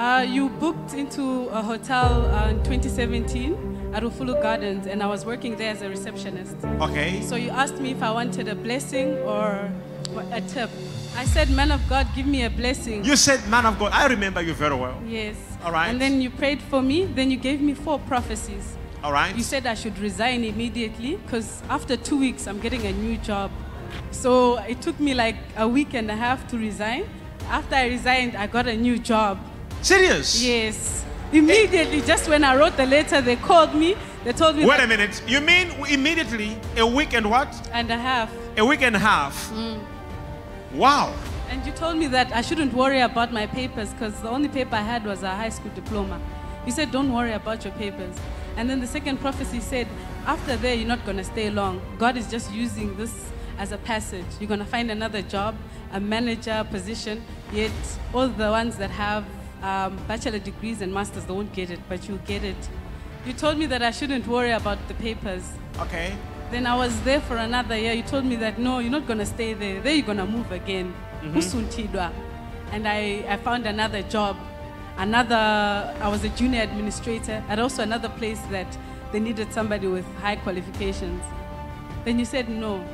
Uh, you booked into a hotel uh, in 2017 at Ufulu Gardens, and I was working there as a receptionist. Okay. So you asked me if I wanted a blessing or a tip. I said, Man of God, give me a blessing. You said, man of God. I remember you very well. yes. All right. And then you prayed for me. Then you gave me four prophecies. All right. You said I should resign immediately because after two weeks I'm getting a new job. So it took me like a week and a half to resign. After I resigned, I got a new job. Serious? Yes. Immediately, just when I wrote the letter, they called me. They told me Wait a minute. You mean immediately a week and what? and a half. A week and a half. Mm. Wow. And you told me that I shouldn't worry about my papers because the only paper I had was a high school diploma. You said, don't worry about your papers. And then the second prophecy said, after there, you're not going to stay long. God is just using this as a passage. You're going to find another job, a manager position, yet all the ones that have um, bachelor degrees and masters, they won't get it, but you'll get it. You told me that I shouldn't worry about the papers. Okay. Then I was there for another year. You told me that no, you're not gonna stay there. There you're gonna move again. Usuntidwa. And I, I found another job. Another I was a junior administrator at also another place that they needed somebody with high qualifications. Then you said no.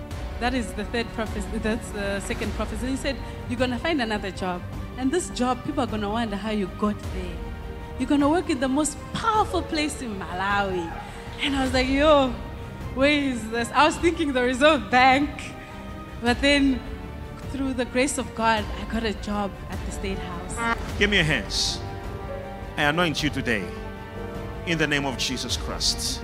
That is the third prophecy. That's the second prophecy. And you said you're gonna find another job. And this job, people are gonna wonder how you got there. You're gonna work in the most powerful place in Malawi. And I was like, yo, where is this? I was thinking the Reserve Bank. But then through the grace of God, I got a job at the State House. Give me your hands. I anoint you today in the name of Jesus Christ.